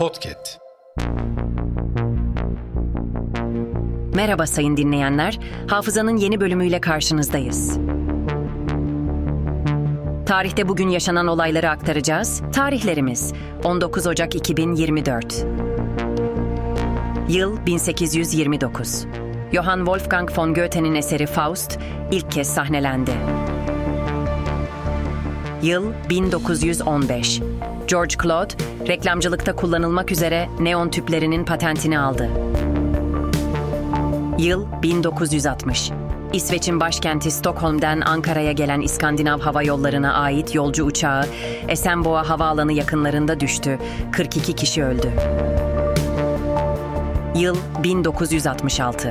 Podcast. Merhaba sayın dinleyenler. Hafızanın yeni bölümüyle karşınızdayız. Tarihte bugün yaşanan olayları aktaracağız. Tarihlerimiz 19 Ocak 2024. Yıl 1829. Johann Wolfgang von Goethe'nin eseri Faust ilk kez sahnelendi. Yıl 1915. George Claude, reklamcılıkta kullanılmak üzere neon tüplerinin patentini aldı. Yıl 1960. İsveç'in başkenti Stockholm'den Ankara'ya gelen İskandinav Hava Yolları'na ait yolcu uçağı Esenboğa Havaalanı yakınlarında düştü. 42 kişi öldü. Yıl 1966.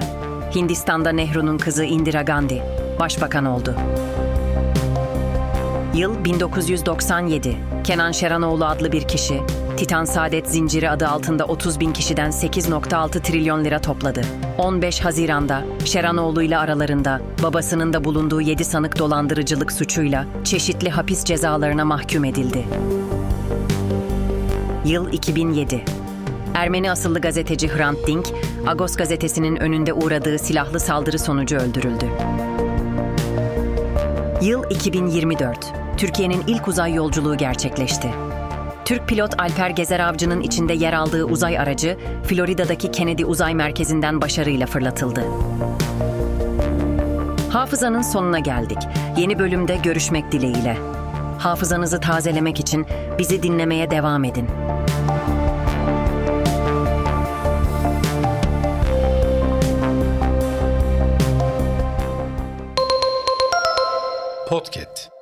Hindistan'da Nehru'nun kızı Indira Gandhi başbakan oldu. Yıl 1997. Kenan Şeranoğlu adlı bir kişi, Titan Saadet Zinciri adı altında 30 bin kişiden 8.6 trilyon lira topladı. 15 Haziran'da Şeranoğlu ile aralarında babasının da bulunduğu 7 sanık dolandırıcılık suçuyla çeşitli hapis cezalarına mahkum edildi. Yıl 2007. Ermeni asıllı gazeteci Hrant Dink, Agos gazetesinin önünde uğradığı silahlı saldırı sonucu öldürüldü. Yıl 2024. Türkiye'nin ilk uzay yolculuğu gerçekleşti. Türk pilot Alper Gezer Avcı'nın içinde yer aldığı uzay aracı, Florida'daki Kennedy Uzay Merkezi'nden başarıyla fırlatıldı. Hafızanın sonuna geldik. Yeni bölümde görüşmek dileğiyle. Hafızanızı tazelemek için bizi dinlemeye devam edin. Podcast.